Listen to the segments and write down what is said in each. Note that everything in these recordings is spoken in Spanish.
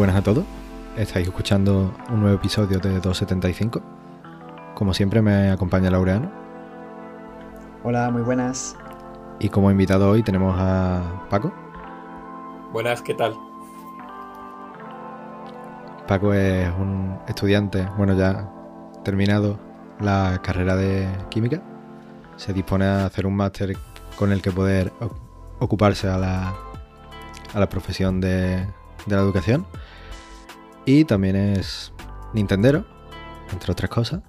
buenas a todos. Estáis escuchando un nuevo episodio de 275. Como siempre me acompaña Laureano. Hola, muy buenas. Y como invitado hoy tenemos a Paco. Buenas, ¿qué tal? Paco es un estudiante, bueno, ya terminado la carrera de química. Se dispone a hacer un máster con el que poder ocuparse a la, a la profesión de, de la educación. Y también es Nintendero, entre otras cosas.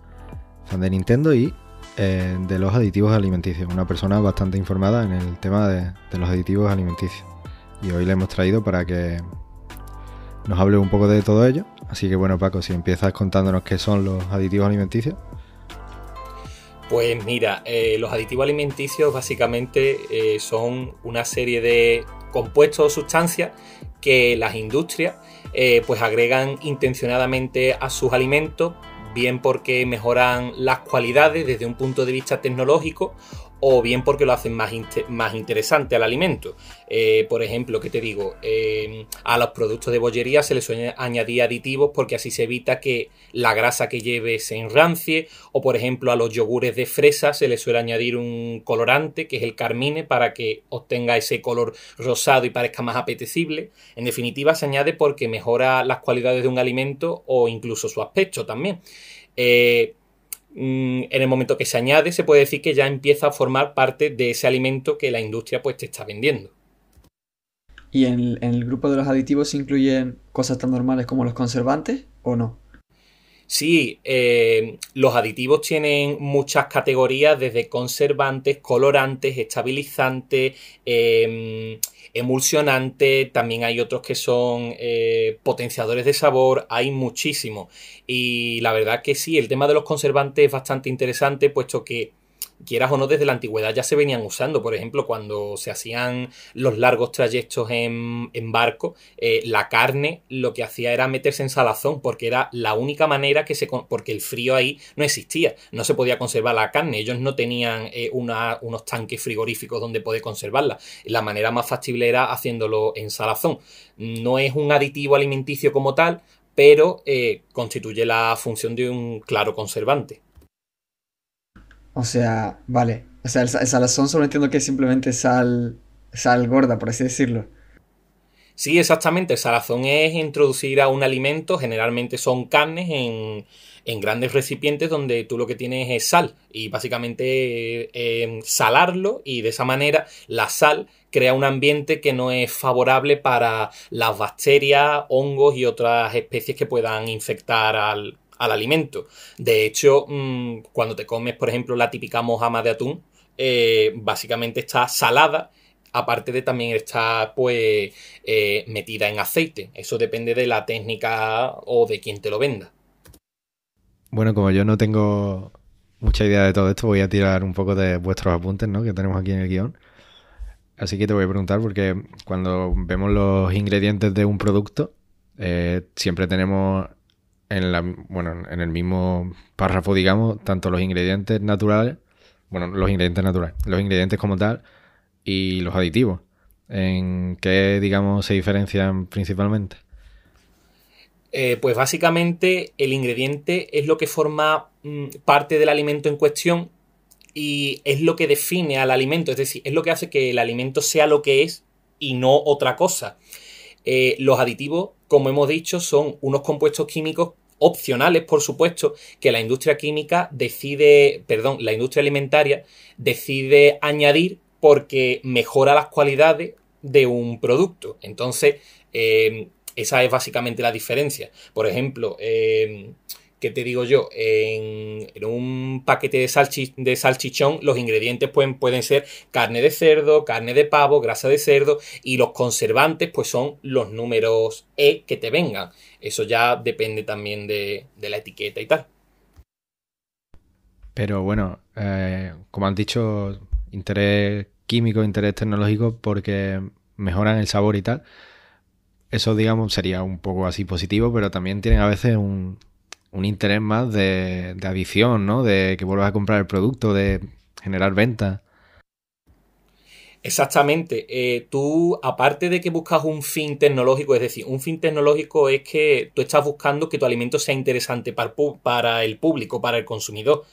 Fan de Nintendo y eh, de los aditivos alimenticios. Una persona bastante informada en el tema de, de, los aditivos alimenticios. Y hoy le hemos traído para que nos hable un poco de todo ello. Así que bueno, Paco, si empiezas contándonos qué son los aditivos alimenticios. Pues mira, eh, los aditivos alimenticios básicamente eh, son una serie de compuestos o sustancias que las industrias eh, pues agregan intencionadamente a sus alimentos, bien porque mejoran las cualidades desde un punto de vista tecnológico o bien porque lo hacen más, más interesante al alimento. Eh, por ejemplo, ¿qué te digo? Eh, a los productos de bollería se les suele añadir aditivos porque así se evita que la grasa que lleve se enrancie, o por ejemplo a los yogures de fresa se les suele añadir un colorante que es el carmine para que obtenga ese color rosado y parezca más apetecible. En definitiva, se añade porque mejora las cualidades de un alimento o incluso su aspecto también. Eh, en el momento que se añade, se puede decir que ya empieza a formar parte de ese alimento que la industria pues te está vendiendo. ¿Y en, el grupo de los aditivos se incluyen cosas tan normales como los conservantes o no? Sí, eh, los aditivos tienen muchas categorías, desde conservantes, colorantes, estabilizantes, eh, emulsionante, también hay otros que son eh, potenciadores de sabor, hay muchísimo. Y la verdad que sí, el tema de los conservantes es bastante interesante, puesto que quieras o no, desde la antigüedad ya se venían usando. Por ejemplo, cuando se hacían los largos trayectos en, barco, eh, la carne lo que hacía era meterse en salazón, porque era la única manera que se. porque el frío ahí no existía. No se podía conservar la carne. Ellos no tenían eh, unos tanques frigoríficos donde poder conservarla. La manera más factible era haciéndolo en salazón. No es un aditivo alimenticio como tal, pero eh, constituye la función de un claro conservante. O sea, vale. O sea, el, salazón solo entiendo que es simplemente sal, sal gorda, por así decirlo. Sí, exactamente. El salazón es introducir a un alimento, generalmente son carnes, en, grandes recipientes donde tú lo que tienes es sal y básicamente eh, salarlo y de esa manera la sal crea un ambiente que no es favorable para las bacterias, hongos y otras especies que puedan infectar al, al alimento. De hecho, mm, cuando te comes, por ejemplo, la típica mojama de atún, eh, básicamente está salada aparte de también estar pues eh, metida en aceite. Eso depende de la técnica o de quien te lo venda. Bueno, como yo no tengo mucha idea de todo esto, voy a tirar un poco de vuestros apuntes, ¿no? Que tenemos aquí en el guion. Así que te voy a preguntar porque cuando vemos los ingredientes de un producto, eh, siempre tenemos en bueno, en el mismo párrafo, digamos, tanto los ingredientes naturales, bueno, los ingredientes naturales, los ingredientes como tal y los aditivos. ¿En qué, digamos, se diferencian principalmente? Eh, pues básicamente el ingrediente es lo que forma mm, parte del alimento en cuestión y es lo que define al alimento, es decir, es lo que hace que el alimento sea lo que es y no otra cosa. Eh, los aditivos, como hemos dicho, son unos compuestos químicos opcionales, por supuesto, que la industria química decide, perdón, la industria alimentaria decide añadir porque mejora las cualidades de un producto. Entonces, eh, esa es básicamente la diferencia. Por ejemplo, eh, ¿qué te digo yo? En, un paquete de, de, salchichón los ingredientes pueden, pueden ser carne de cerdo, carne de pavo, grasa de cerdo y los conservantes pues son los números E que te vengan. Eso ya depende también de, la etiqueta y tal. Pero bueno, eh, como han dicho, interés químico, interés tecnológico porque mejoran el sabor y tal. Eso, digamos, sería un poco así positivo, pero también tienen a veces un, un interés más de, de adición, ¿no? De que vuelvas a comprar el producto, de generar ventas. Exactamente. Eh, tú, aparte de que buscas un fin tecnológico, es decir, un fin tecnológico es que tú estás buscando que tu alimento sea interesante para, para el público, para el consumidor.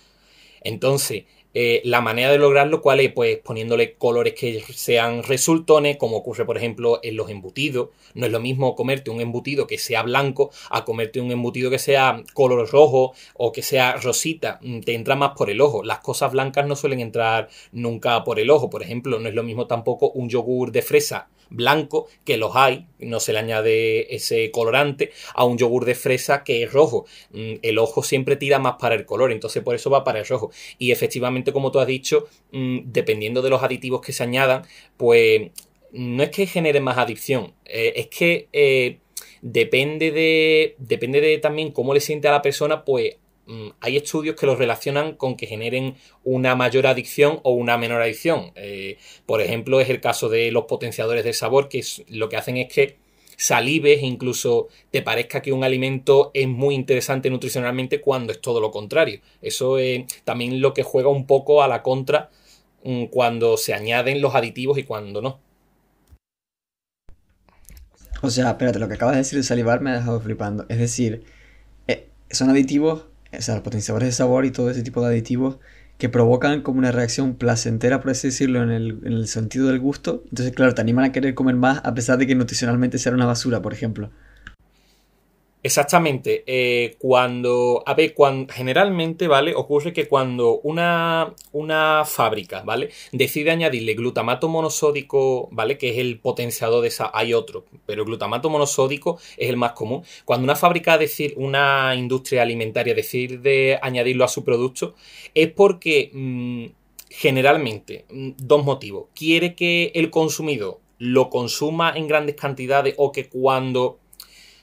Entonces, eh, la manera de lograrlo, ¿cuál es? Pues poniéndole colores que sean resultones, como ocurre, por ejemplo, en los embutidos. No es lo mismo comerte un embutido que sea blanco a comerte un embutido que sea color rojo o que sea rosita. Mm, te entra más por el ojo. Las cosas blancas no suelen entrar nunca por el ojo. Por ejemplo, no es lo mismo tampoco un yogur de fresa blanco, que los hay, no se le añade ese colorante, a un yogur de fresa que es rojo. Mm, el ojo siempre tira más para el color, entonces por eso va para el rojo. Y efectivamente, como tú has dicho, mm, dependiendo de los aditivos que se añadan, pues no es que genere más adicción, eh, es que eh, depende de. Depende de también cómo le siente a la persona, pues hay estudios que los relacionan con que generen una mayor adicción o una menor adicción. Eh, por ejemplo, es el caso de los potenciadores de sabor, que lo que hacen es que salives, incluso te parezca que un alimento es muy interesante nutricionalmente cuando es todo lo contrario. Eso es también lo que juega un poco a la contra mm, cuando se añaden los aditivos y cuando no. O sea, espérate, lo que acabas de decir de salivar me ha dejado flipando. Es decir, eh, son aditivos o sea, potenciadores de sabor y todo ese tipo de aditivos que provocan como una reacción placentera, por así decirlo, en el, en el sentido del gusto. Entonces, claro, te animan a querer comer más a pesar de que nutricionalmente sea una basura, por ejemplo. Exactamente. Eh, cuando. A ver, generalmente, ¿vale? Ocurre que cuando una, una fábrica, ¿vale? Decide añadirle glutamato monosódico, ¿vale? Que es el potenciador de esa. Hay otro, pero el glutamato monosódico es el más común. Cuando una fábrica, decir, una industria alimentaria decide añadirlo a su producto, es porque. Mm, generalmente, mm, dos motivos. Quiere que el consumidor lo consuma en grandes cantidades o que cuando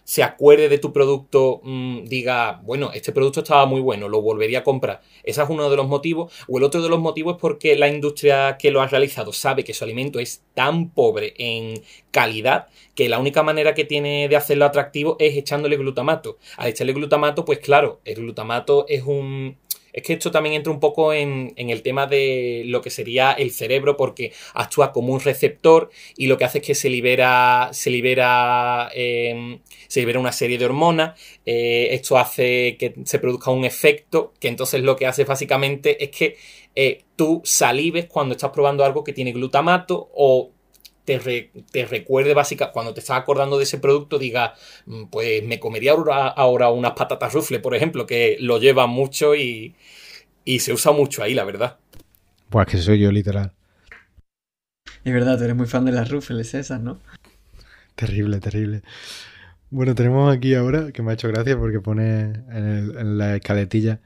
se acuerde de tu producto, mm, diga, bueno, este producto estaba muy bueno, lo volvería a comprar. Ese es uno de los motivos. O el otro de los motivos es porque la industria que lo ha realizado sabe que su alimento es tan pobre en calidad que la única manera que tiene de hacerlo atractivo es echándole glutamato. Al echarle glutamato, pues claro, el glutamato es un es que esto también entra un poco en, el tema de lo que sería el cerebro, porque actúa como un receptor y lo que hace es que se libera, se libera, em, se libera una serie de hormonas. Eh, esto hace que se produzca un efecto, que entonces lo que hace básicamente es que eh, tú salives cuando estás probando algo que tiene glutamato o te, recuerde básicamente, cuando te estás acordando de ese producto, diga, mm, pues me comería ahora, unas patatas rufle, por ejemplo, que lo llevan mucho y, se usa mucho ahí, la verdad. Pues que soy yo, literal. Es verdad, tú eres muy fan de las rufles esas, ¿no? Terrible, terrible. Bueno, tenemos aquí ahora, que me ha hecho gracia porque pone en, en la escaletilla,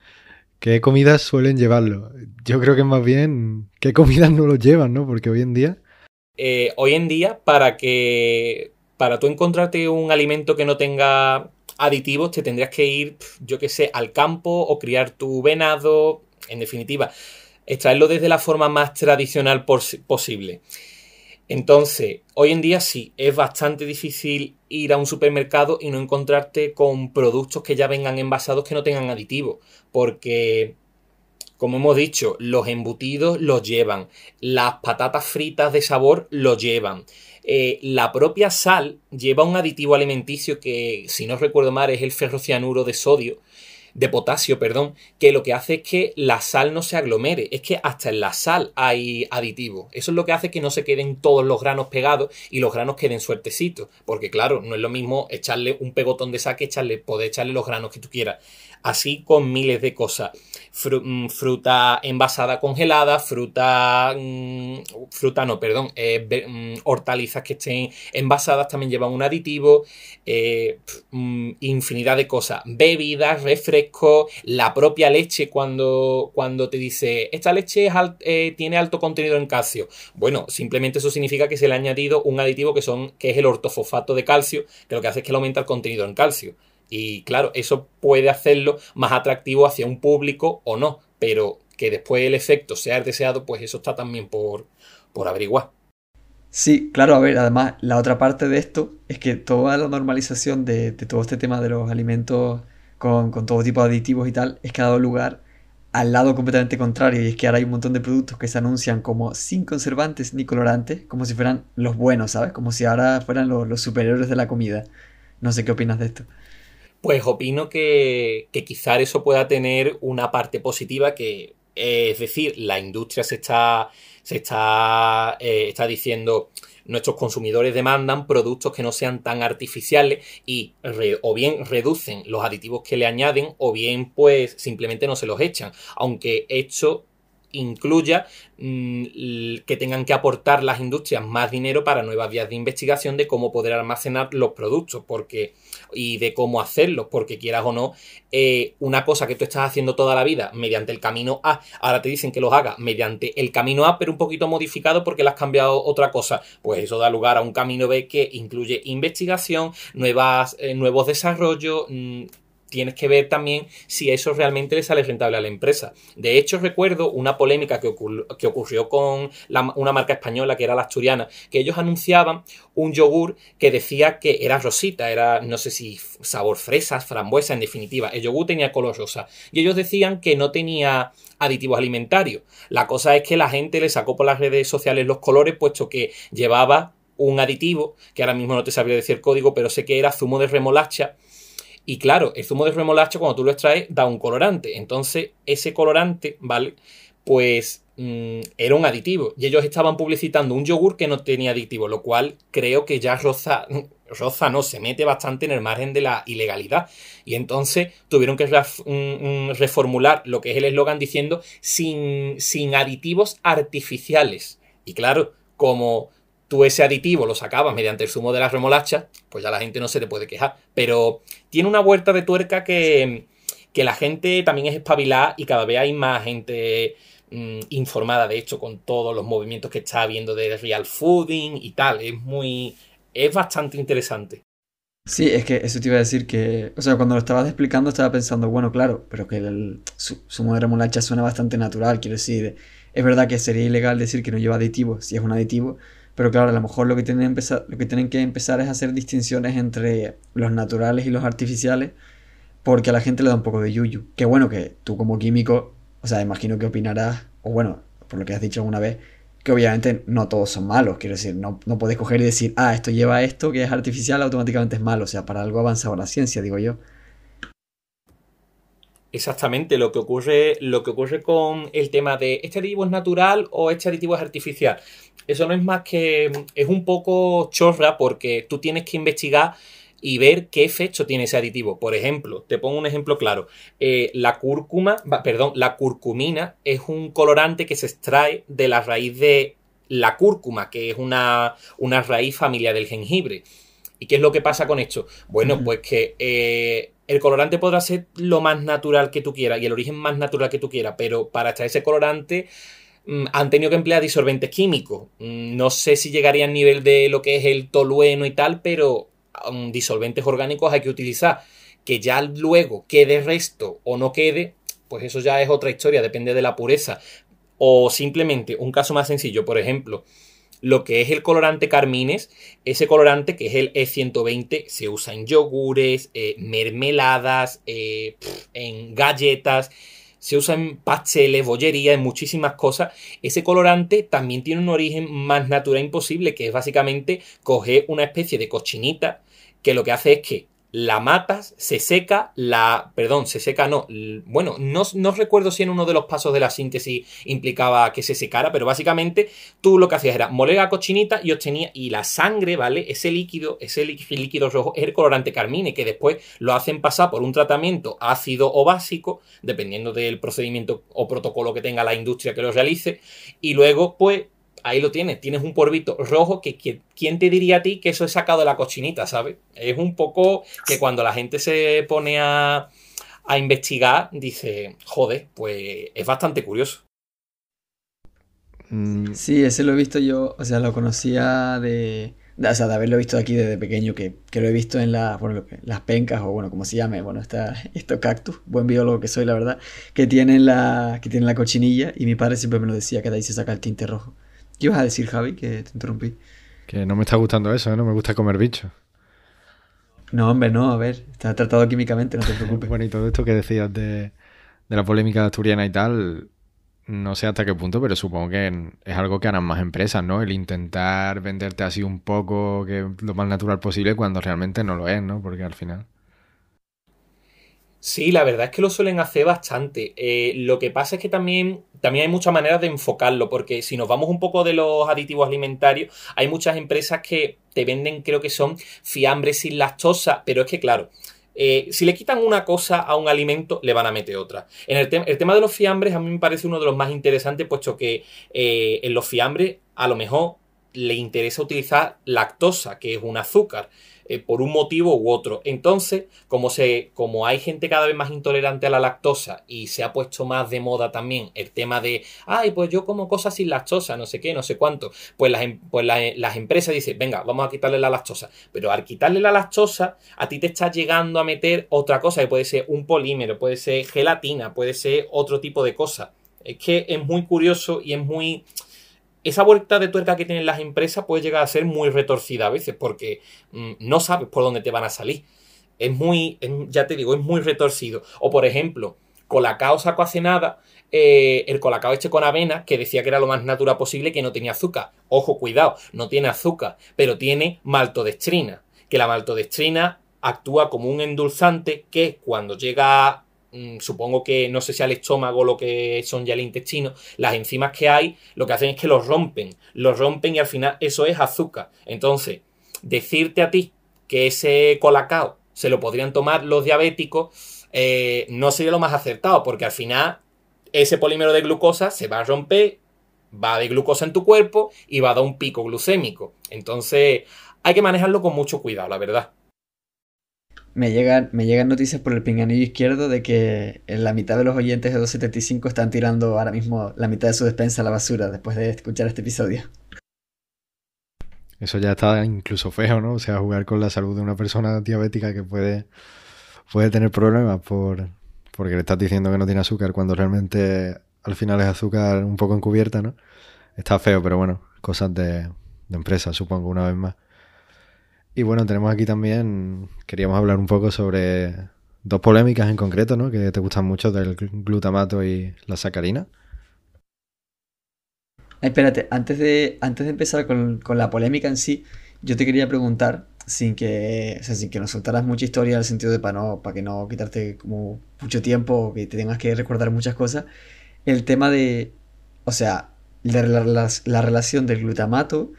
¿qué comidas suelen llevarlo? Yo creo que más bien, ¿qué comidas no lo llevan, no? Porque hoy en día eh, hoy en día, para que. Para tú encontrarte un alimento que no tenga aditivos, te tendrías que ir, yo qué sé, al campo o criar tu venado. En definitiva, extraerlo desde la forma más tradicional posible. Entonces, hoy en día sí, es bastante difícil ir a un supermercado y no encontrarte con productos que ya vengan envasados que no tengan aditivos. Porque como hemos dicho, los embutidos los llevan, las patatas fritas de sabor los llevan. Eh, la propia sal lleva un aditivo alimenticio que, si no recuerdo mal, es el ferrocianuro de sodio, de potasio, perdón, que lo que hace es que la sal no se aglomere. Es que hasta en la sal hay aditivo. Eso es lo que hace que no se queden todos los granos pegados y los granos queden suertecitos. Porque, claro, no es lo mismo echarle un pegotón de sal que echarle, poder echarle los granos que tú quieras así con miles de cosas. Mm, fruta envasada congelada, fruta, mm, fruta no, perdón, eh, mm, hortalizas que estén envasadas también llevan un aditivo, eh, infinidad de cosas, bebidas, refrescos, la propia leche cuando, cuando te dice, esta leche eh, tiene alto contenido en calcio. Bueno, simplemente eso significa que se le ha añadido un aditivo que, son, que es el ortofosfato de calcio, que lo que hace es que le aumenta el contenido en calcio. Y claro, eso puede hacerlo más atractivo hacia un público o no, pero que después el efecto sea el deseado, pues eso está también por, por averiguar. Sí, claro, a ver, además la otra parte de esto es que toda la normalización de, todo este tema de los alimentos con, todo tipo de aditivos y tal es que ha dado lugar al lado completamente contrario, y es que ahora hay un montón de productos que se anuncian como sin conservantes ni colorantes, como si fueran los buenos, ¿sabes? Como si ahora fueran los, superiores de la comida. No sé qué opinas de esto. Pues opino que, que quizá eso pueda tener una parte positiva que, es decir, la industria se está, se está, eh, está diciendo nuestros consumidores demandan productos que no sean tan artificiales y o bien reducen los aditivos que le añaden o bien pues simplemente no se los echan. Aunque esto incluya mm, que tengan que aportar las industrias más dinero para nuevas vías de investigación de cómo poder almacenar los productos porque y de cómo hacerlos porque quieras o no eh, una cosa que tú estás haciendo toda la vida mediante el camino A ahora te dicen que los hagas mediante el camino A pero un poquito modificado porque le has cambiado otra cosa pues eso da lugar a un camino B que incluye investigación nuevas eh, nuevos desarrollos mm, tienes que ver también si eso realmente le sale rentable a la empresa. De hecho, recuerdo una polémica que, ocurrió con una marca española que era la asturiana, que ellos anunciaban un yogur que decía que era rosita, era no sé si sabor fresas, frambuesa, en definitiva. El yogur tenía color rosa. Y ellos decían que no tenía aditivos alimentarios. La cosa es que la gente le sacó por las redes sociales los colores, puesto que llevaba un aditivo, que ahora mismo no te sabría decir el código, pero sé que era zumo de remolacha y claro, el zumo de remolacha, cuando tú lo extraes, da un colorante. Entonces, ese colorante, ¿vale? Pues mm, era un aditivo. Y ellos estaban publicitando un yogur que no tenía aditivo, lo cual creo que ya roza, roza no, se mete bastante en el margen de la ilegalidad. Y entonces tuvieron que reformular lo que es el eslogan diciendo sin, sin aditivos artificiales. Y claro, como tú ese aditivo lo sacabas mediante el zumo de la remolacha, pues ya la gente no se te puede quejar. Pero tiene una vuelta de tuerca que, que la gente también es espabilada y cada vez hay más gente mm, informada, de hecho, con todos los movimientos que está habiendo de real fooding y tal. Es muy. es bastante interesante. Sí, es que eso te iba a decir que, o sea, cuando lo estabas explicando estaba pensando, bueno, claro, pero que el zumo de remolacha suena bastante natural, quiero decir, es verdad que sería ilegal decir que no lleva aditivo si es un aditivo, pero claro, a lo mejor lo que, tienen empezar, lo que tienen que empezar es hacer distinciones entre los naturales y los artificiales, porque a la gente le da un poco de yuyu. Que bueno, que tú como químico, o sea, imagino que opinarás, o bueno, por lo que has dicho alguna vez, que obviamente no todos son malos, quiero decir, no, no puedes coger y decir, ah, esto lleva esto que es artificial, automáticamente es malo, o sea, para algo avanzado la ciencia, digo yo. Exactamente, lo que ocurre, lo que ocurre con el tema de este aditivo es natural o este aditivo es artificial. Eso no es más que. es un poco chorra porque tú tienes que investigar y ver qué efecto tiene ese aditivo. Por ejemplo, te pongo un ejemplo claro. Eh, la cúrcuma, perdón, la curcumina es un colorante que se extrae de la raíz de la cúrcuma, que es una, una raíz familiar del jengibre. ¿Y qué es lo que pasa con esto? Bueno, pues que eh, el colorante podrá ser lo más natural que tú quieras y el origen más natural que tú quieras, pero para extraer ese colorante mm, han tenido que emplear disolventes químicos. Mm, no sé si llegaría al nivel de lo que es el tolueno y tal, pero um, disolventes orgánicos hay que utilizar. Que ya luego quede resto o no quede, pues eso ya es otra historia, depende de la pureza. O simplemente un caso más sencillo, por ejemplo, lo que es el colorante carmines, ese colorante que es el E120 se usa en yogures, eh, mermeladas, eh, en galletas, se usa en pasteles, bollería, en muchísimas cosas. Ese colorante también tiene un origen más natural imposible, que es básicamente coger una especie de cochinita que lo que hace es que la matas, se seca, la. Perdón, se seca, no. Bueno, no, no, recuerdo si en uno de los pasos de la síntesis implicaba que se secara, pero básicamente tú lo que hacías era moler la cochinita y obtenía. Y la sangre, ¿vale? Ese líquido, ese líquido rojo es el colorante carmine, que después lo hacen pasar por un tratamiento ácido o básico, dependiendo del procedimiento o protocolo que tenga la industria que lo realice. Y luego, pues ahí lo tienes, tienes un polvito rojo que, ¿quién te diría a ti que eso es sacado de la cochinita, ¿sabes? Es un poco que cuando la gente se pone a, a investigar, dice, joder, pues es bastante curioso. Mm. Sí, ese lo he visto yo, o sea, lo conocía de, o sea, de haberlo visto aquí desde pequeño, que, lo he visto en las pencas, o bueno, como se llame, bueno, está, esto cactus, buen biólogo que soy, la verdad, que tienen la, que tienen la cochinilla, y mi padre siempre me lo decía, que de ahí se saca el tinte rojo. ¿Qué ibas a decir, Javi? Que te interrumpí. Que no me está gustando eso, ¿eh? no me gusta comer bichos. No, hombre, no, a ver, está tratado químicamente, no te preocupes. bueno, y todo esto que decías de, de la polémica asturiana y tal, no sé hasta qué punto, pero supongo que es algo que harán más empresas, ¿no? El intentar venderte así un poco, que lo más natural posible, cuando realmente no lo es, ¿no? Porque al final. Sí, la verdad es que lo suelen hacer bastante. Eh, lo que pasa es que también, también hay muchas maneras de enfocarlo, porque si nos vamos un poco de los aditivos alimentarios, hay muchas empresas que te venden, creo que son fiambres sin lactosa, pero es que claro, eh, si le quitan una cosa a un alimento, le van a meter otra. En el, el, tema de los fiambres, a mí me parece uno de los más interesantes, puesto que eh, en los fiambres, a lo mejor le interesa utilizar lactosa, que es un azúcar. Eh, por un motivo u otro. Entonces, como, se, como hay gente cada vez más intolerante a la lactosa y se ha puesto más de moda también el tema de, ay, pues yo como cosas sin lactosa, no sé qué, no sé cuánto, pues las, em, pues las, empresas dicen, venga, vamos a quitarle la lactosa. Pero al quitarle la lactosa, a ti te está llegando a meter otra cosa, que puede ser un polímero, puede ser gelatina, puede ser otro tipo de cosa. Es que es muy curioso y es muy esa vuelta de tuerca que tienen las empresas puede llegar a ser muy retorcida a veces porque mm, no sabes por dónde te van a salir. Es muy, ya te digo, es muy retorcido. O por ejemplo, Colacao sacó hace nada eh, el colacao hecho con avena, que decía que era lo más natural posible que no tenía azúcar. Ojo, cuidado, no tiene azúcar, pero tiene maltodextrina, que la maltodextrina actúa como un endulzante que cuando llega supongo que no sé si al estómago lo que son ya el intestino, las enzimas que hay lo que hacen es que los rompen, los rompen y al final eso es azúcar. Entonces, decirte a ti que ese colacao se lo podrían tomar los diabéticos eh, no sería lo más acertado porque al final ese polímero de glucosa se va a romper, va de glucosa en tu cuerpo y va a dar un pico glucémico. Entonces, hay que manejarlo con mucho cuidado, la verdad. Me llegan, me llegan noticias por el pinganillo izquierdo de que en la mitad de los oyentes de 275 están tirando ahora mismo la mitad de su despensa a la basura después de escuchar este episodio. Eso ya está incluso feo, ¿no? O sea, jugar con la salud de una persona diabética que puede, puede tener problemas por, porque le estás diciendo que no tiene azúcar cuando realmente al final es azúcar un poco encubierta, ¿no? Está feo, pero bueno, cosas de empresa, supongo, una vez más. Y bueno, tenemos aquí también, queríamos hablar un poco sobre dos polémicas en concreto, ¿no? Que te gustan mucho del glutamato y la sacarina. espérate, antes de, antes de empezar con, la polémica en sí, yo te quería preguntar, sin que, sin que nos soltaras mucha historia en el sentido de para no, para que no quitarte como mucho tiempo o que te tengas que recordar muchas cosas, el tema de, o sea, la, la relación del glutamato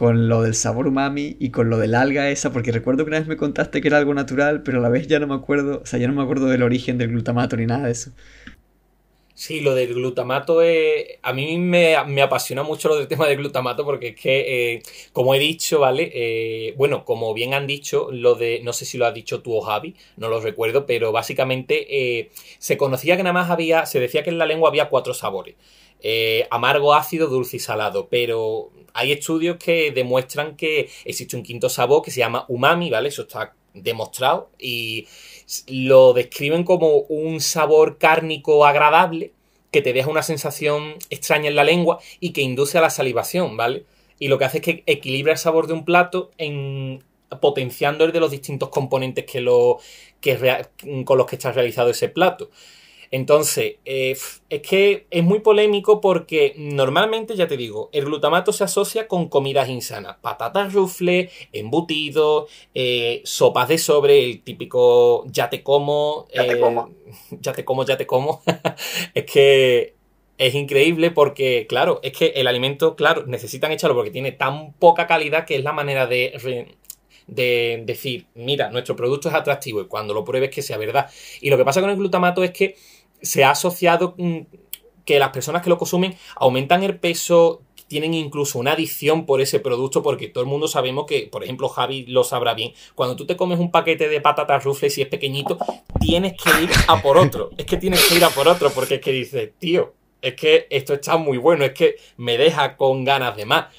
con lo del sabor umami y con lo del alga esa, porque recuerdo que una vez me contaste que era algo natural, pero a la vez ya no me acuerdo, o sea, ya no me acuerdo del origen del glutamato ni nada de eso. Sí, lo del glutamato es, a mí me, apasiona mucho lo del tema del glutamato porque es que, eh, como he dicho, ¿vale? Eh, bueno, como bien han dicho, lo de, no sé si lo has dicho tú o Javi, no lo recuerdo, pero básicamente eh, se conocía que nada más había, se decía que en la lengua había cuatro sabores. Amargo, ácido, dulce y salado, pero hay estudios que demuestran que existe un quinto sabor que se llama umami, ¿vale? Eso está demostrado y lo describen como un sabor cárnico agradable que te deja una sensación extraña en la lengua y que induce a la salivación, ¿vale? Y lo que hace es que equilibra el sabor de un plato en potenciando el de los distintos componentes que lo, que, con los que está realizado ese plato. Entonces, eh, es que es muy polémico porque normalmente, ya te digo, el glutamato se asocia con comidas insanas. Patatas rufle, embutidos, eh, sopas de sobre, el típico ya te como. Ya te como. Eh, ya te como, ya te como. es que es increíble porque, claro, es que el alimento, claro, necesitan echarlo porque tiene tan poca calidad que es la manera de, de decir, mira, nuestro producto es atractivo y cuando lo pruebes que sea verdad. Y lo que pasa con el glutamato es que se ha asociado mm, que las personas que lo consumen aumentan el peso, tienen incluso una adicción por ese producto, porque todo el mundo sabemos que, por ejemplo, Javi lo sabrá bien, cuando tú te comes un paquete de patatas rufles y es pequeñito, tienes que ir a por otro. Es que tienes que ir a por otro, porque es que dices, tío, es que esto está muy bueno, es que me deja con ganas de más.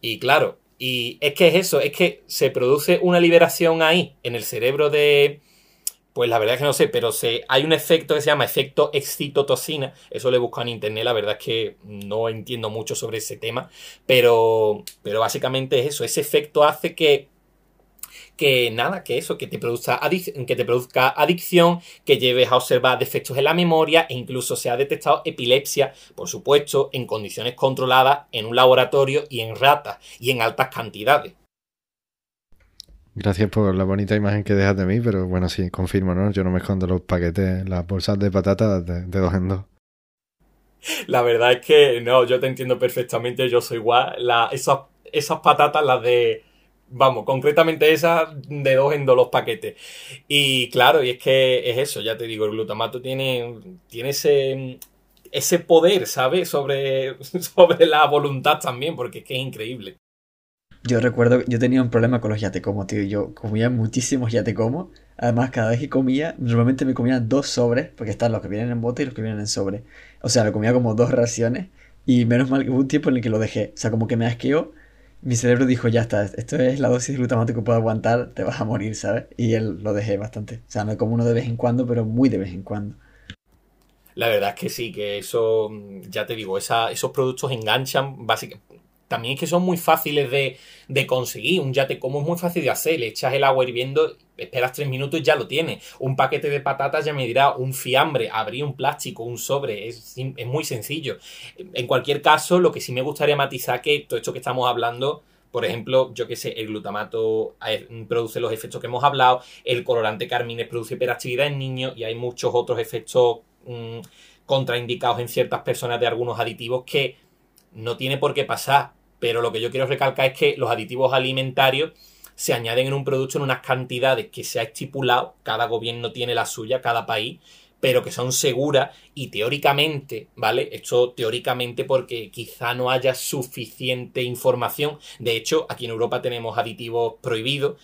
Y claro, y es que es eso, es que se produce una liberación ahí, en el cerebro de, pues la verdad es que no sé, pero se, hay un efecto que se llama efecto excitotocina. Eso lo he buscado en internet, la verdad es que no entiendo mucho sobre ese tema. Pero, pero básicamente es eso. Ese efecto hace que, que nada, que eso, que te, produzca que te produzca adicción, que lleves a observar defectos en la memoria e incluso se ha detectado epilepsia, por supuesto, en condiciones controladas en un laboratorio y en ratas y en altas cantidades. Gracias por la bonita imagen que dejas de mí, pero bueno, sí, confirmo, ¿no? Yo no me escondo los paquetes, las bolsas de patatas de, dos en dos. La verdad es que no, yo te entiendo perfectamente, yo soy igual. La, esas, esas patatas, las de. Vamos, concretamente esas de dos en dos los paquetes. Y claro, y es que es eso, ya te digo, el glutamato tiene, tiene ese, ese poder, ¿sabes? Sobre, sobre la voluntad también, porque es que es increíble. Yo recuerdo, yo tenía un problema con los yatecomo, tío. Yo comía muchísimos yatecomo. Además, cada vez que comía, normalmente me comía dos sobres, porque están los que vienen en bote y los que vienen en sobre. O sea, me comía como dos raciones. Y menos mal que hubo un tiempo en el que lo dejé. O sea, como que me asqueó. Mi cerebro dijo, ya está, esto es la dosis de glutamato que puedo aguantar, te vas a morir, ¿sabes? Y él lo dejé bastante. O sea, me como uno de vez en cuando, pero muy de vez en cuando. La verdad es que sí, que eso, ya te digo, esos productos enganchan básicamente también es que son muy fáciles de, conseguir. Un yate como es muy fácil de hacer. Le echas el agua hirviendo, esperas tres minutos y ya lo tienes. Un paquete de patatas ya me dirá un fiambre, abrir un plástico, un sobre. Es, muy sencillo. En cualquier caso, lo que sí me gustaría matizar que todo esto que estamos hablando. Por ejemplo, yo que sé, el glutamato produce los efectos que hemos hablado, el colorante carmines produce hiperactividad en niños y hay muchos otros efectos mm, contraindicados en ciertas personas de algunos aditivos que no tiene por qué pasar pero lo que yo quiero recalcar es que los aditivos alimentarios se añaden en un producto en unas cantidades que se ha estipulado, cada gobierno tiene la suya, cada país, pero que son seguras y teóricamente, ¿vale? Esto teóricamente porque quizá no haya suficiente información. De hecho, aquí en Europa tenemos aditivos prohibidos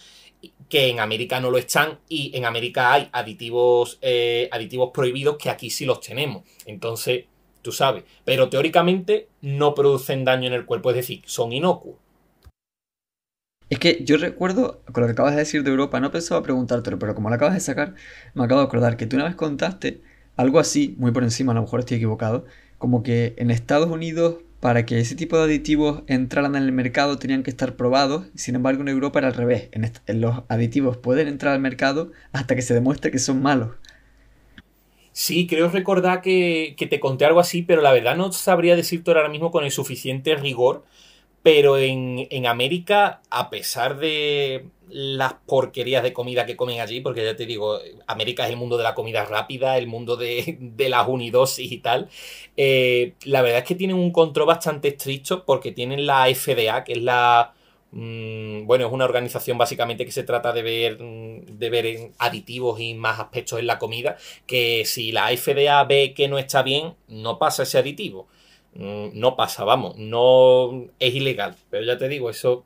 que en América no lo están y en América hay aditivos, eh, aditivos prohibidos que aquí sí los tenemos. Entonces, tú sabes. Pero teóricamente no producen daño en el cuerpo, es decir, son inocuos. Es que yo recuerdo, con lo que acabas de decir de Europa, no pensaba preguntártelo, pero como lo acabas de sacar, me acabo de acordar que tú una vez contaste algo así, muy por encima, a lo mejor estoy equivocado, como que en Estados Unidos, para que ese tipo de aditivos entraran en el mercado, tenían que estar probados, sin embargo en Europa era al revés, en los aditivos pueden entrar al mercado hasta que se demuestre que son malos. Sí, creo recordar que, te conté algo así, pero la verdad no sabría decirte ahora mismo con el suficiente rigor. Pero en, América, a pesar de las porquerías de comida que comen allí, porque ya te digo, América es el mundo de la comida rápida, el mundo de, de las unidosis y tal, eh, la verdad es que tienen un control bastante estricto porque tienen la FDA, que es la bueno, es una organización básicamente que se trata de ver, mm, de ver aditivos y más aspectos en la comida, que si la FDA ve que no está bien, no pasa ese aditivo. Mm, no pasa, vamos, no es ilegal. Pero ya te digo, eso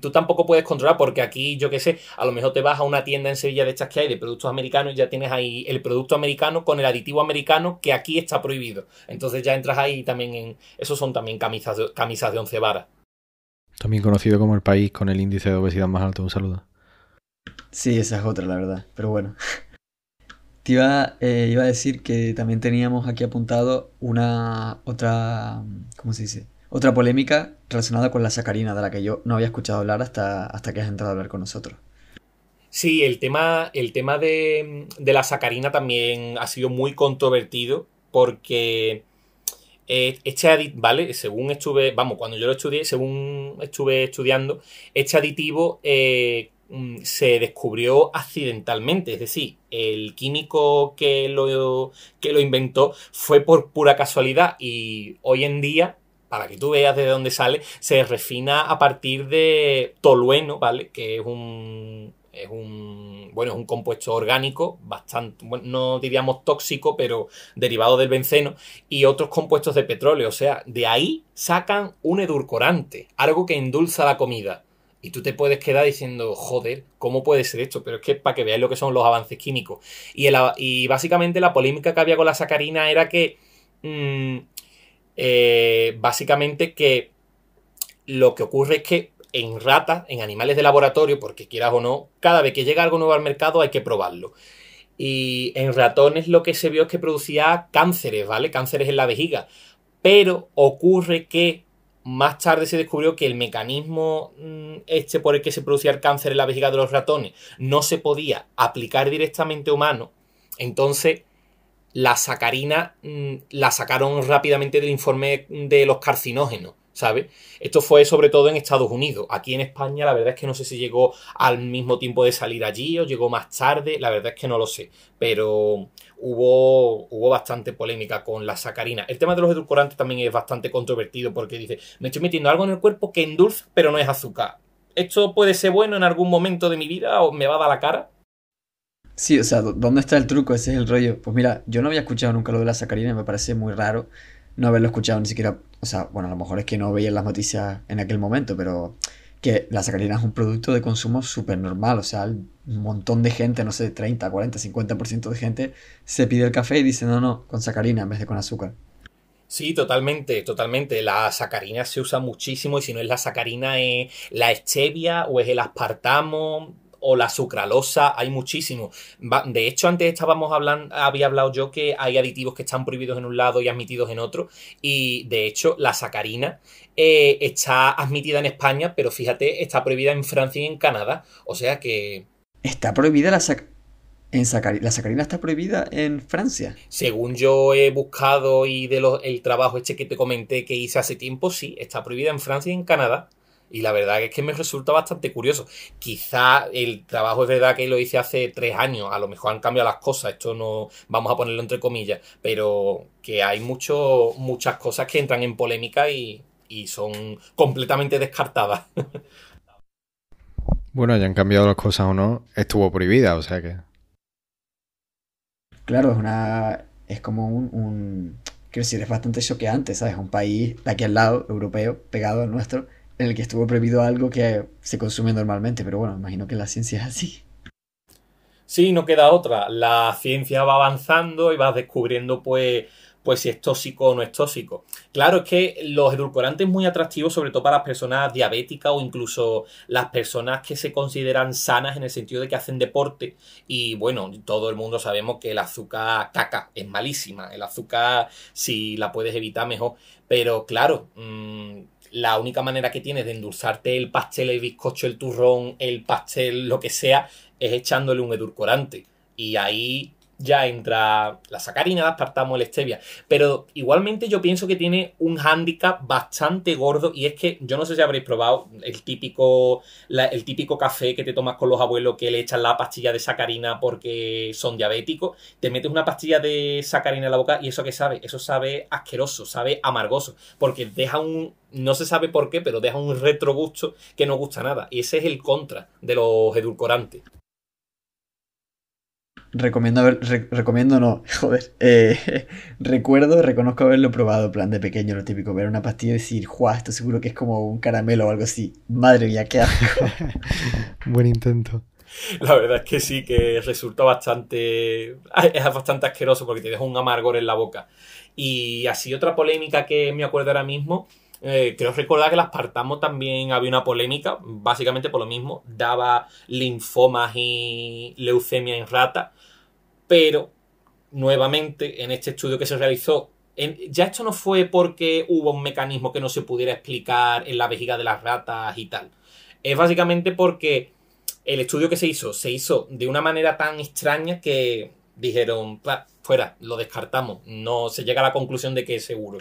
tú tampoco puedes controlar porque aquí, yo qué sé, a lo mejor te vas a una tienda en Sevilla de estas que hay de productos americanos y ya tienes ahí el producto americano con el aditivo americano que aquí está prohibido. Entonces ya entras ahí también en... Esos son también camisas de, camisas de once varas. También conocido como el país con el índice de obesidad más alto. Un saludo. Sí, esa es otra, la verdad. Pero bueno. Te iba, eh, iba a decir que también teníamos aquí apuntado una otra, ¿cómo se dice? Otra polémica relacionada con la sacarina, de la que yo no había escuchado hablar hasta, hasta que has entrado a hablar con nosotros. Sí, el tema, el tema de, de la sacarina también ha sido muy controvertido porque este aditivo, ¿vale? Según estuve, vamos, cuando yo lo estudié, según estuve estudiando, este aditivo eh, mm, se descubrió accidentalmente, es decir, el químico que lo, que lo inventó fue por pura casualidad y hoy en día para que tú veas de dónde sale, se refina a partir de tolueno, ¿vale? Que es un, es un, bueno, es un compuesto orgánico bastante, no diríamos tóxico, pero derivado del benceno y otros compuestos de petróleo. O sea, de ahí sacan un edulcorante, algo que endulza la comida. Y tú te puedes quedar diciendo, joder, ¿cómo puede ser esto? Pero es que para que veáis lo que son los avances químicos. Y, y básicamente la polémica que había con la sacarina era que, mm, eh, básicamente que lo que ocurre es que en ratas, en animales de laboratorio, porque quieras o no, cada vez que llega algo nuevo al mercado hay que probarlo. Y en ratones lo que se vio es que producía cánceres, ¿vale? Cánceres en la vejiga. Pero ocurre que más tarde se descubrió que el mecanismo mm, este por el que se producía el cáncer en la vejiga de los ratones no se podía aplicar directamente a humanos. Entonces, la sacarina mm, la sacaron rápidamente del informe de los carcinógenos. ¿Sabes? Esto fue sobre todo en Estados Unidos. Aquí en España, la verdad es que no sé si llegó al mismo tiempo de salir allí o llegó más tarde, la verdad es que no lo sé. Pero hubo, hubo bastante polémica con la sacarina. El tema de los edulcorantes también es bastante controvertido porque dice, me estoy metiendo algo en el cuerpo que endulza, pero no es azúcar. ¿Esto puede ser bueno en algún momento de mi vida o me va a dar la cara? Sí, o sea, ¿dónde está el truco? Ese es el rollo. Pues mira, yo no había escuchado nunca lo de la sacarina, me parece muy raro no haberlo escuchado ni siquiera, o sea, bueno, a lo mejor es que no veía las noticias en aquel momento, pero que la sacarina es un producto de consumo súper normal, o sea, un montón de gente, no sé, 30, 40, 50% de gente se pide el café y dice, no, no, con sacarina en vez de con azúcar. Sí, totalmente, totalmente. La sacarina se usa muchísimo y si no es la sacarina es la stevia o es el aspartamo o la sucralosa, hay muchísimo. De hecho, antes estábamos hablando, había hablado yo que hay aditivos que están prohibidos en un lado y admitidos en otro. Y de hecho, la sacarina eh, está admitida en España, pero fíjate, está prohibida en Francia y en Canadá. O sea que. Está prohibida la sacarina. En ¿La sacarina está prohibida en Francia? Según yo he buscado y de el trabajo este que te comenté que hice hace tiempo, sí, está prohibida en Francia y en Canadá. Y la verdad es que me resulta bastante curioso. Quizá el trabajo es verdad que lo hice hace tres años, a lo mejor han cambiado las cosas, esto no vamos a ponerlo entre comillas, pero que hay mucho, muchas cosas que entran en polémica y, son completamente descartadas. Bueno, ya han cambiado las cosas o no, estuvo prohibida, o sea que. Claro, es una. Es como un, un. Quiero decir, es bastante choqueante, ¿sabes? Un país de aquí al lado, europeo, pegado al nuestro, en el que estuvo prohibido algo que se consume normalmente, pero bueno, imagino que la ciencia es así. Sí, no queda otra. La ciencia va avanzando y vas descubriendo, pues, pues si es tóxico o no es tóxico. Claro, es que los edulcorantes muy atractivos, sobre todo para las personas diabéticas o incluso las personas que se consideran sanas en el sentido de que hacen deporte. Y bueno, todo el mundo sabemos que el azúcar caca es malísima. El azúcar, si la puedes evitar, mejor. Pero claro, mmm, la única manera que tienes de endulzarte el pastel, el bizcocho, el turrón, el pastel, lo que sea, es echándole un edulcorante. Y ahí ya entra la sacarina, el aspartamo, el stevia. Pero igualmente yo pienso que tiene un hándicap bastante gordo y es que yo no sé si habréis probado el típico, el típico café que te tomas con los abuelos que le echan la pastilla de sacarina porque son diabéticos. Te metes una pastilla de sacarina en la boca y eso que sabe, eso sabe asqueroso, sabe amargoso, porque deja un, no se sabe por qué, pero deja un retrogusto que no gusta nada. Y ese es el contra de los edulcorantes. Recomiendo haber, recomiendo no, joder. Eh, recuerdo, reconozco haberlo probado, plan de pequeño, lo típico, ver una pastilla y decir, ¡juá! Esto seguro que es como un caramelo o algo así. Madre mía, qué asco. Buen intento. La verdad es que sí, que resulta bastante. Es bastante asqueroso porque te deja un amargor en la boca. Y así otra polémica que me acuerdo ahora mismo. Eh, creo recordar que las Partamos también había una polémica, básicamente por lo mismo, daba linfomas y leucemia en rata pero nuevamente en este estudio que se realizó, ya esto no fue porque hubo un mecanismo que no se pudiera explicar en la vejiga de las ratas y tal. Es básicamente porque el estudio que se hizo se hizo de una manera tan extraña que dijeron, fuera, lo descartamos. No se llega a la conclusión de que es seguro.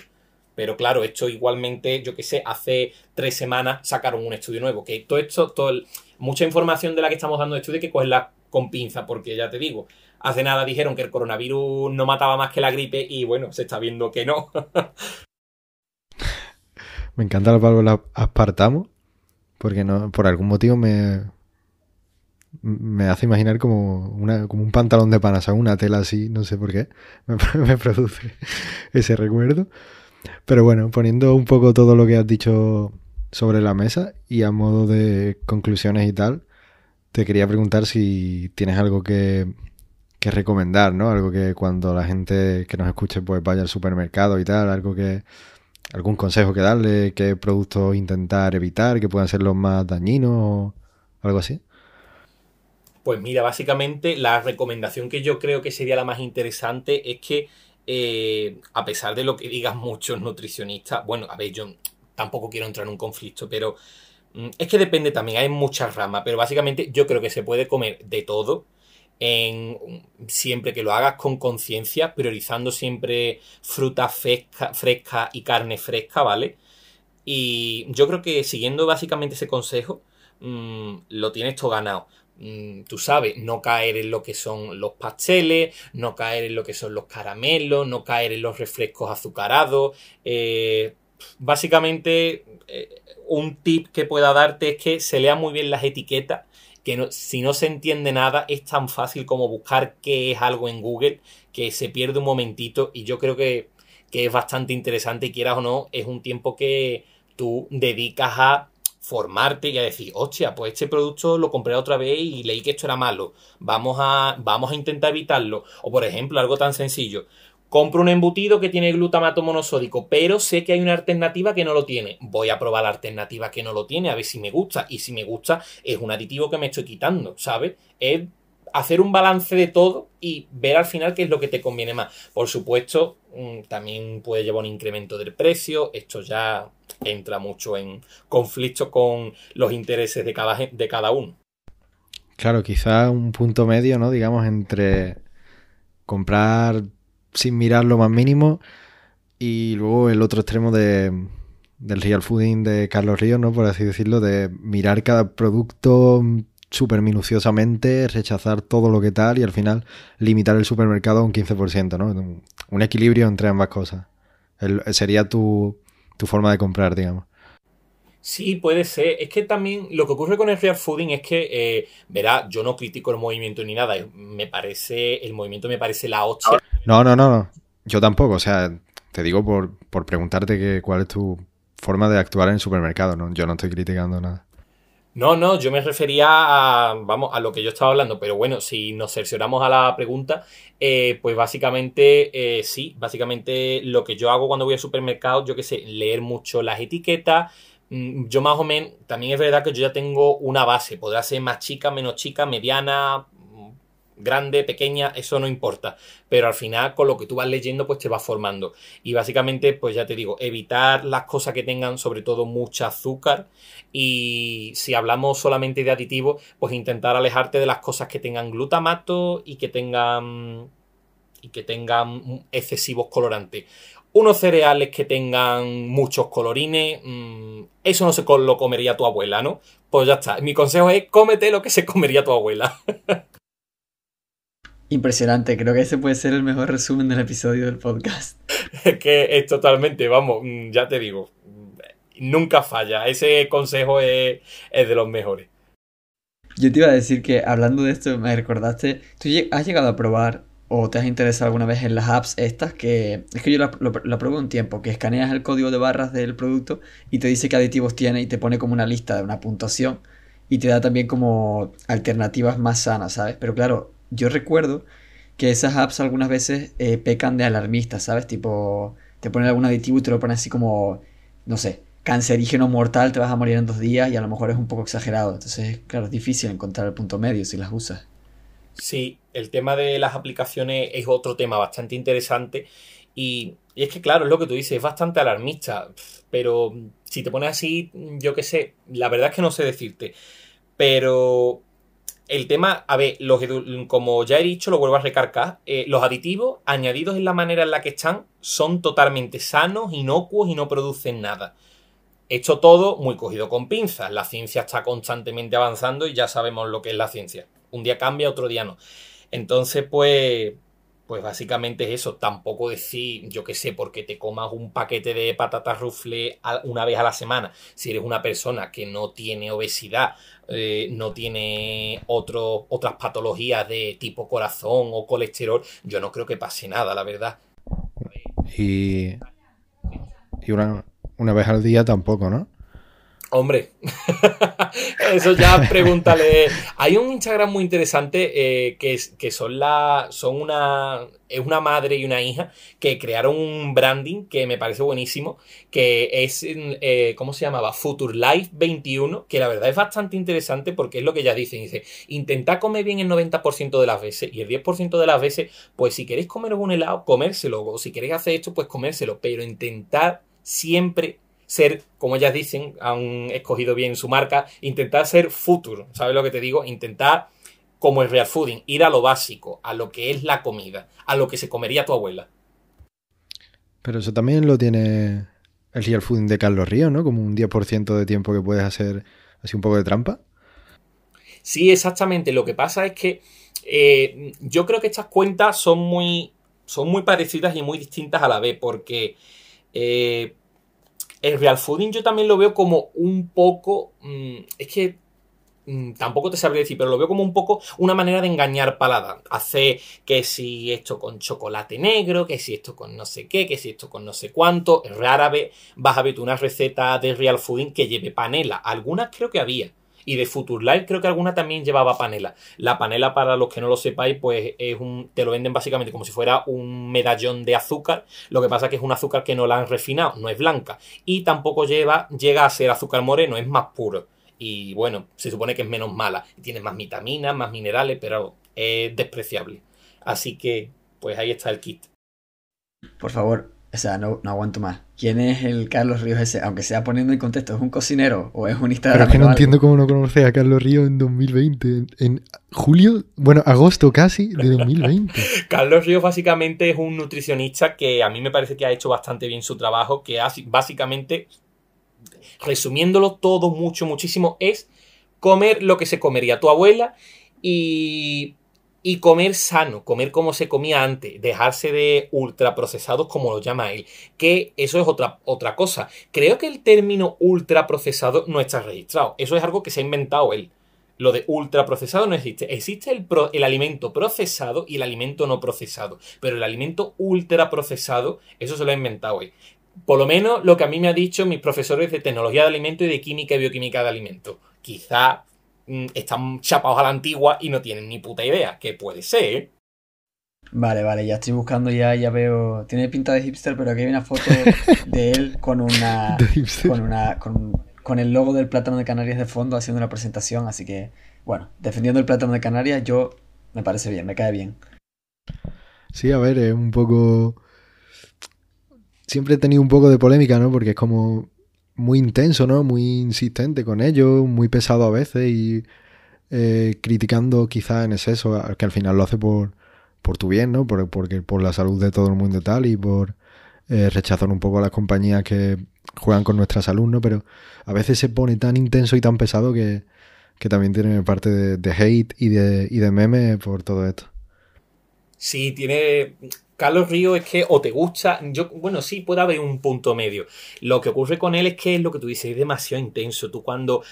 Pero claro, esto igualmente, yo qué sé, hace tres semanas sacaron un estudio nuevo. Que todo esto, todo mucha información de la que estamos dando de estudio hay que cogerla con pinza, porque ya te digo, Hace nada dijeron que el coronavirus no mataba más que la gripe y bueno, se está viendo que no. me encanta la palabra aspartamo porque no, por algún motivo me, me hace imaginar como, una, como un pantalón de panas, una tela así, no sé por qué, me, produce ese recuerdo. Pero bueno, poniendo un poco todo lo que has dicho sobre la mesa y a modo de conclusiones y tal, te quería preguntar si tienes algo que, que recomendar, ¿no? Algo que cuando la gente que nos escuche pues vaya al supermercado y tal, algo que algún consejo que darle, qué productos intentar evitar, que puedan ser los más dañinos o algo así. Pues mira, básicamente la recomendación que yo creo que sería la más interesante es que eh, a pesar de lo que digan muchos nutricionistas, bueno, a ver, yo tampoco quiero entrar en un conflicto, pero mm, es que depende también, hay muchas ramas, pero básicamente yo creo que se puede comer de todo. En, siempre que lo hagas con conciencia, priorizando siempre fruta fresca, fresca y carne fresca, ¿vale? Y yo creo que siguiendo básicamente ese consejo, mm, lo tienes todo ganado. Mm, tú sabes, no caer en lo que son los pasteles, no caer en lo que son los caramelos, no caer en los refrescos azucarados. Eh, básicamente, eh, un tip que pueda darte es que se lea muy bien las etiquetas, que si no se entiende nada es tan fácil como buscar qué es algo en Google, que se pierde un momentito y yo creo que, que es bastante interesante, quieras o no, es un tiempo que tú dedicas a formarte y a decir, hostia, pues este producto lo compré otra vez y leí que esto era malo. Vamos a, vamos a intentar evitarlo. O por ejemplo, algo tan sencillo. Compro un embutido que tiene glutamato monosódico, pero sé que hay una alternativa que no lo tiene. Voy a probar la alternativa que no lo tiene, a ver si me gusta. Y si me gusta, es un aditivo que me estoy quitando, ¿sabes? Es hacer un balance de todo y ver al final qué es lo que te conviene más. Por supuesto, mm, también puede llevar un incremento del precio. Esto ya entra mucho en conflicto con los intereses de cada, de cada uno. Claro, quizá un punto medio, ¿no? Digamos, entre comprar sin mirar lo más mínimo y luego el otro extremo de, del real fooding de Carlos Ríos, ¿no? Por así decirlo, de mirar cada producto súper minuciosamente, rechazar todo lo que tal y al final limitar el supermercado a un 15%, ¿no? Un equilibrio entre ambas cosas. sería tu, tu forma de comprar, digamos. Sí, puede ser. Es que también lo que ocurre con el real fooding es que, eh, verá, yo no critico el movimiento ni nada. Me parece, el movimiento me parece la hostia. No, no, no, no. Yo tampoco. O sea, te digo por, por preguntarte que, cuál es tu forma de actuar en el supermercado. ¿no? Yo no estoy criticando nada. No, no, yo me refería a, vamos, a lo que yo estaba hablando, pero bueno, si nos cercioramos a la pregunta, eh, pues básicamente eh, sí, básicamente lo que yo hago cuando voy al supermercado, yo qué sé, leer mucho las etiquetas, yo más o menos, también es verdad que yo ya tengo una base, podrá ser más chica, menos chica, mediana, grande, pequeña, eso no importa. Pero al final, con lo que tú vas leyendo, pues te vas formando. Y básicamente, pues ya te digo, evitar las cosas que tengan sobre todo mucha azúcar. Y si hablamos solamente de aditivos, pues intentar alejarte de las cosas que tengan glutamato y que tengan. y que tengan excesivos colorantes. Unos cereales que tengan muchos colorines, mm, eso no se lo comería tu abuela, ¿no? Pues ya está. Mi consejo es cómete lo que se comería tu abuela. Impresionante, creo que ese puede ser el mejor resumen del episodio del podcast. Es que es totalmente, vamos, mm, ya te digo, nunca falla, ese consejo es, de los mejores. Yo te iba a decir que hablando de esto me recordaste, ¿tú has llegado a probar o te has interesado alguna vez en las apps estas que es que yo la, pruebo un tiempo, que escaneas el código de barras del producto y te dice qué aditivos tiene y te pone como una lista de una puntuación y te da también como alternativas más sanas, ¿sabes? Pero claro, yo recuerdo que esas apps algunas veces eh, pecan de alarmistas, ¿sabes? Tipo, te ponen algún aditivo y te lo ponen así como, no sé, cancerígeno mortal, te vas a morir en dos días y a lo mejor es un poco exagerado. Entonces, claro, es difícil encontrar el punto medio si las usas. Sí, el tema de las aplicaciones es otro tema bastante interesante y, y es que, claro, es lo que tú dices, es bastante alarmista, pero si te pones así, yo qué sé, la verdad es que no sé decirte, pero el tema, a ver, los, como ya he dicho, lo vuelvo a recargar, eh, los aditivos añadidos en la manera en la que están son totalmente sanos, inocuos y no producen nada. Esto todo muy cogido con pinzas. La ciencia está constantemente avanzando y ya sabemos lo que es la ciencia. Un día cambia, otro día no. Entonces, pues, pues básicamente es eso. Tampoco decir, yo qué sé, porque te comas un paquete de patatas rufle una vez a la semana. Si eres una persona que no tiene obesidad eh, no tiene otras patologías de tipo corazón o colesterol, yo no creo que pase nada, la verdad. Y, y una, una vez al día tampoco, ¿no? Hombre, eso ya pregúntale. Hay un Instagram muy interesante eh, que, que, son la. son una. es una madre y una hija que crearon un branding que me parece buenísimo. Que es eh, ¿cómo se llamaba? Future Life 21. Que la verdad es bastante interesante porque es lo que ella dice. Dice, intentad comer bien el 90% de las veces. Y el 10% de las veces, pues si queréis comeros un helado, comérselo. O si queréis hacer esto, pues comérselo. Pero intentad siempre ser, como ellas dicen, han escogido bien su marca, intentar ser futuro, ¿sabes lo que te digo? Intentar, como el real fooding, ir a lo básico, a lo que es la comida, a lo que se comería tu abuela. Pero eso también lo tiene el real fooding de Carlos Río, ¿no? Como un 10% de tiempo que puedes hacer así un poco de trampa. Sí, exactamente. Lo que pasa es que eh, yo creo que estas cuentas son muy, son muy parecidas y muy distintas a la vez, porque eh, el real fooding yo también lo veo como un poco... Mm, es que mm, tampoco te sabría decir, pero lo veo como un poco una manera de engañar palada. Hace que si esto con chocolate negro, que si esto con no sé qué, que si esto con no sé cuánto. Rara vez vas a ver una receta de real fooding que lleve panela. Algunas creo que había y de Future creo que alguna también llevaba panela. La panela, para los que no lo sepáis, pues es un. te lo venden básicamente como si fuera un medallón de azúcar. Lo que pasa es que es un azúcar que no la han refinado, no es blanca. Y tampoco lleva, llega a ser azúcar moreno, es más puro. Y bueno, se supone que es menos mala. Tiene más vitaminas, más minerales, pero es despreciable. Así que, pues ahí está el kit. Por favor, o sea, no, no aguanto más. ¿Quién es el Carlos Ríos ese? Aunque sea poniendo en contexto, ¿es un cocinero o es un Instagram? Pero es que no entiendo cómo no conoces a Carlos Ríos en 2020. En, julio, bueno, agosto casi de 2020. Carlos Ríos básicamente es un nutricionista que a mí me parece que ha hecho bastante bien su trabajo, que básicamente, resumiéndolo todo mucho, muchísimo, es comer lo que se comería tu abuela y y comer sano, comer como se comía antes, dejarse de ultraprocesados como lo llama él, que eso es otra, otra cosa. Creo que el término ultraprocesado no está registrado, eso es algo que se ha inventado él. Lo de ultraprocesado no existe. Existe el, el, alimento procesado y el alimento no procesado. Pero el alimento ultraprocesado, eso se lo ha inventado él. Por lo menos lo que a mí me ha dicho mis profesores de tecnología de alimento y de química y bioquímica de alimento. Quizá están chapados a la antigua y no tienen ni puta idea, que puede ser. Vale, vale, ya estoy buscando ya, ya veo. Tiene pinta de hipster, pero aquí hay una foto de él con una. con una. Con, el logo del plátano de Canarias de fondo haciendo una presentación. Así que, bueno, defendiendo el plátano de Canarias, yo me parece bien, me cae bien. Sí, a ver, es un poco. Siempre he tenido un poco de polémica, ¿no? Porque es como muy intenso, ¿no? Muy insistente con ello, muy pesado a veces y eh, criticando quizás en exceso, que al final lo hace por, por tu bien, ¿no? Por, porque, por la salud de todo el mundo y tal y por eh, rechazar un poco a las compañías que juegan con nuestra salud, ¿no? Pero a veces se pone tan intenso y tan pesado que, que también tiene parte de, de hate y de, y de meme por todo esto. Sí, tiene Carlos Río es que o te gusta, yo, bueno, sí puede haber un punto medio. Lo que ocurre con él es que es lo que tú dices, es demasiado intenso. Tú cuando,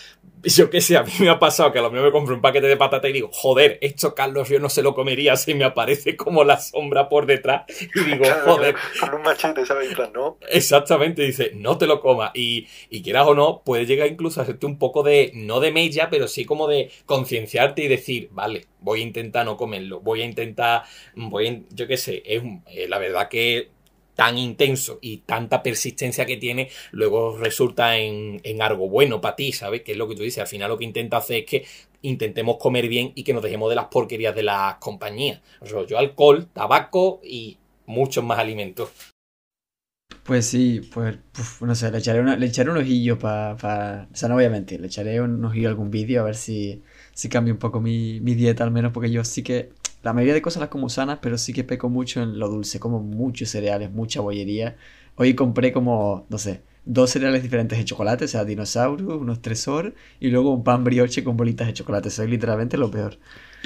yo qué sé, a mí me ha pasado que a lo mejor me compro un paquete de patata y digo, joder, esto Carlos Río no se lo comería si me aparece como la sombra por detrás. Y digo, joder. Con un machete, ¿sabes? ¿no? Exactamente, dice, no te lo comas. Y, y quieras o no, puede llegar incluso a hacerte un poco de, no de mella, pero sí como de concienciarte y decir, vale, voy a intentar no comerlo, voy a intentar, voy yo qué sé, es eh, la verdad que tan intenso y tanta persistencia que tiene, luego resulta en, algo bueno para ti, ¿sabes? Que es lo que tú dices, al final lo que intenta hacer es que intentemos comer bien y que nos dejemos de las porquerías de las compañías, rollo alcohol, tabaco y muchos más alimentos. Pues sí, pues no sé, le echaré, le echaré un ojillo para... o sea, no voy a mentir, le echaré un ojillo a algún vídeo a ver si, si cambia un poco mi, mi dieta al menos, porque yo sí que la mayoría de cosas las como sanas, pero sí que peco mucho en lo dulce, como muchos cereales, mucha bollería. Hoy compré como, no sé, dos cereales diferentes de chocolate, o sea, dinosaurio, unos tresor y luego un pan brioche con bolitas de chocolate. Soy literalmente lo peor.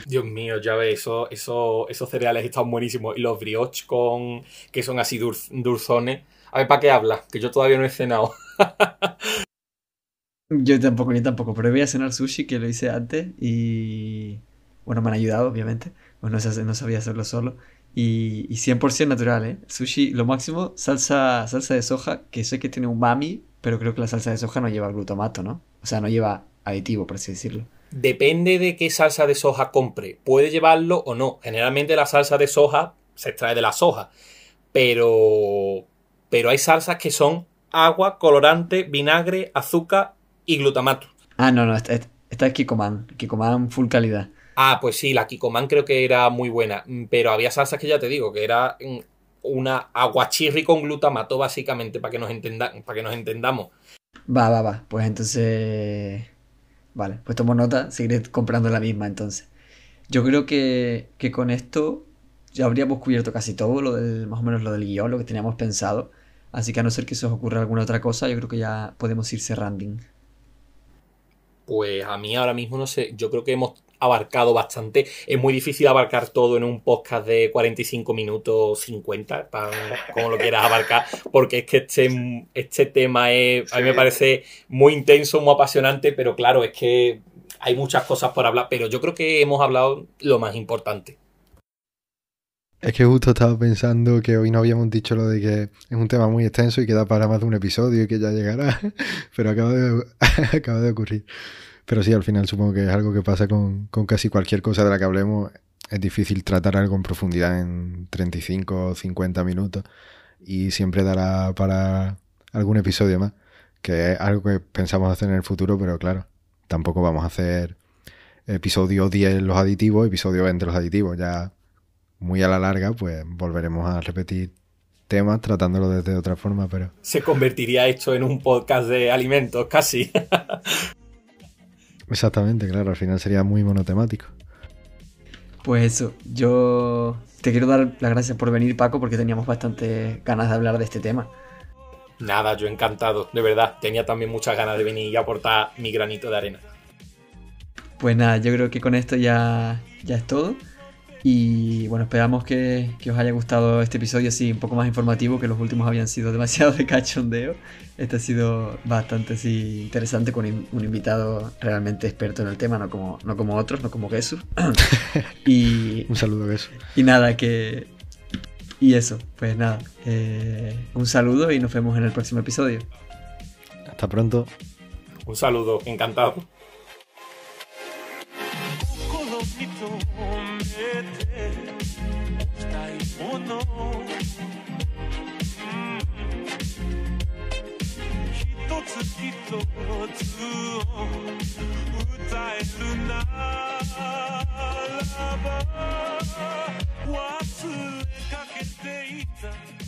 Dios mío, ya ves, eso, eso, esos cereales están buenísimos. Y los brioches con que son así dulzones. A ver, ¿para qué hablas? Que yo todavía no he cenado. yo tampoco, ni tampoco, pero voy a cenar sushi que lo hice antes y... Bueno, me han ayudado, obviamente no, no sabía hacerlo solo. Y, y 100% natural, ¿eh? Sushi, lo máximo, salsa, salsa de soja, que sé que tiene umami, pero creo que la salsa de soja no lleva glutamato, ¿no? O sea, no lleva aditivo, por así decirlo. Depende de qué salsa de soja compre. Puede llevarlo o no. Generalmente la salsa de soja se extrae de la soja. Pero, pero hay salsas que son agua, colorante, vinagre, azúcar y glutamato. Ah, no, no, esta, esta es Kikoman. Kikoman full calidad. Ah, pues sí, la Kikoman creo que era muy buena, mm, pero había salsas que ya te digo, que era mm, una aguachirri con glutamato, básicamente, para que nos entendan, para que nos entendamos. Va, va, va. Pues entonces. Vale, pues tomo nota, seguiré comprando la misma entonces. Yo creo que, que con esto ya habríamos cubierto casi todo, lo del, más o menos lo del guion, lo que teníamos pensado. Así que a no ser que se os ocurra alguna otra cosa, yo creo que ya podemos ir cerrando. Pues a mí ahora mismo no sé, yo creo que hemos abarcado bastante. Es muy difícil abarcar todo en un podcast de 45 minutos 50, como lo quieras abarcar, porque es que este, este tema es, a mí me parece muy intenso, muy apasionante, pero claro, es que hay muchas cosas por hablar, pero yo creo que hemos hablado lo más importante. Es que justo estaba pensando que hoy no habíamos dicho lo de que es un tema muy extenso y que da para más de un episodio y que ya llegará, pero acaba de, acaba de ocurrir. Pero sí, al final supongo que es algo que pasa con, casi cualquier cosa de la que hablemos. Es difícil tratar algo en profundidad en 35 o 50 minutos y siempre dará para algún episodio más, que es algo que pensamos hacer en el futuro, pero claro, tampoco vamos a hacer episodio 10 los aditivos, episodio 20 los aditivos. Ya muy a la larga, pues volveremos a repetir temas tratándolo desde otra forma, pero... Se convertiría esto en un podcast de alimentos, casi. Exactamente, claro, al final sería muy monotemático. Pues eso, yo te quiero dar las gracias por venir, Paco, porque teníamos bastante ganas de hablar de este tema. Nada, yo encantado, de verdad. Tenía también muchas ganas de venir y aportar mi granito de arena. Pues nada, yo creo que con esto ya, ya es todo. Y bueno, esperamos que, os haya gustado este episodio así un poco más informativo, que los últimos habían sido demasiado de cachondeo. Este ha sido bastante así, interesante con un invitado realmente experto en el tema, no como, no como otros, no como Jesús. y, un saludo, Jesús. Y nada, que... Y eso, pues nada, eh, un saludo y nos vemos en el próximo episodio. Hasta pronto. Un saludo, encantado. と夏を歌えるならば忘れかけていた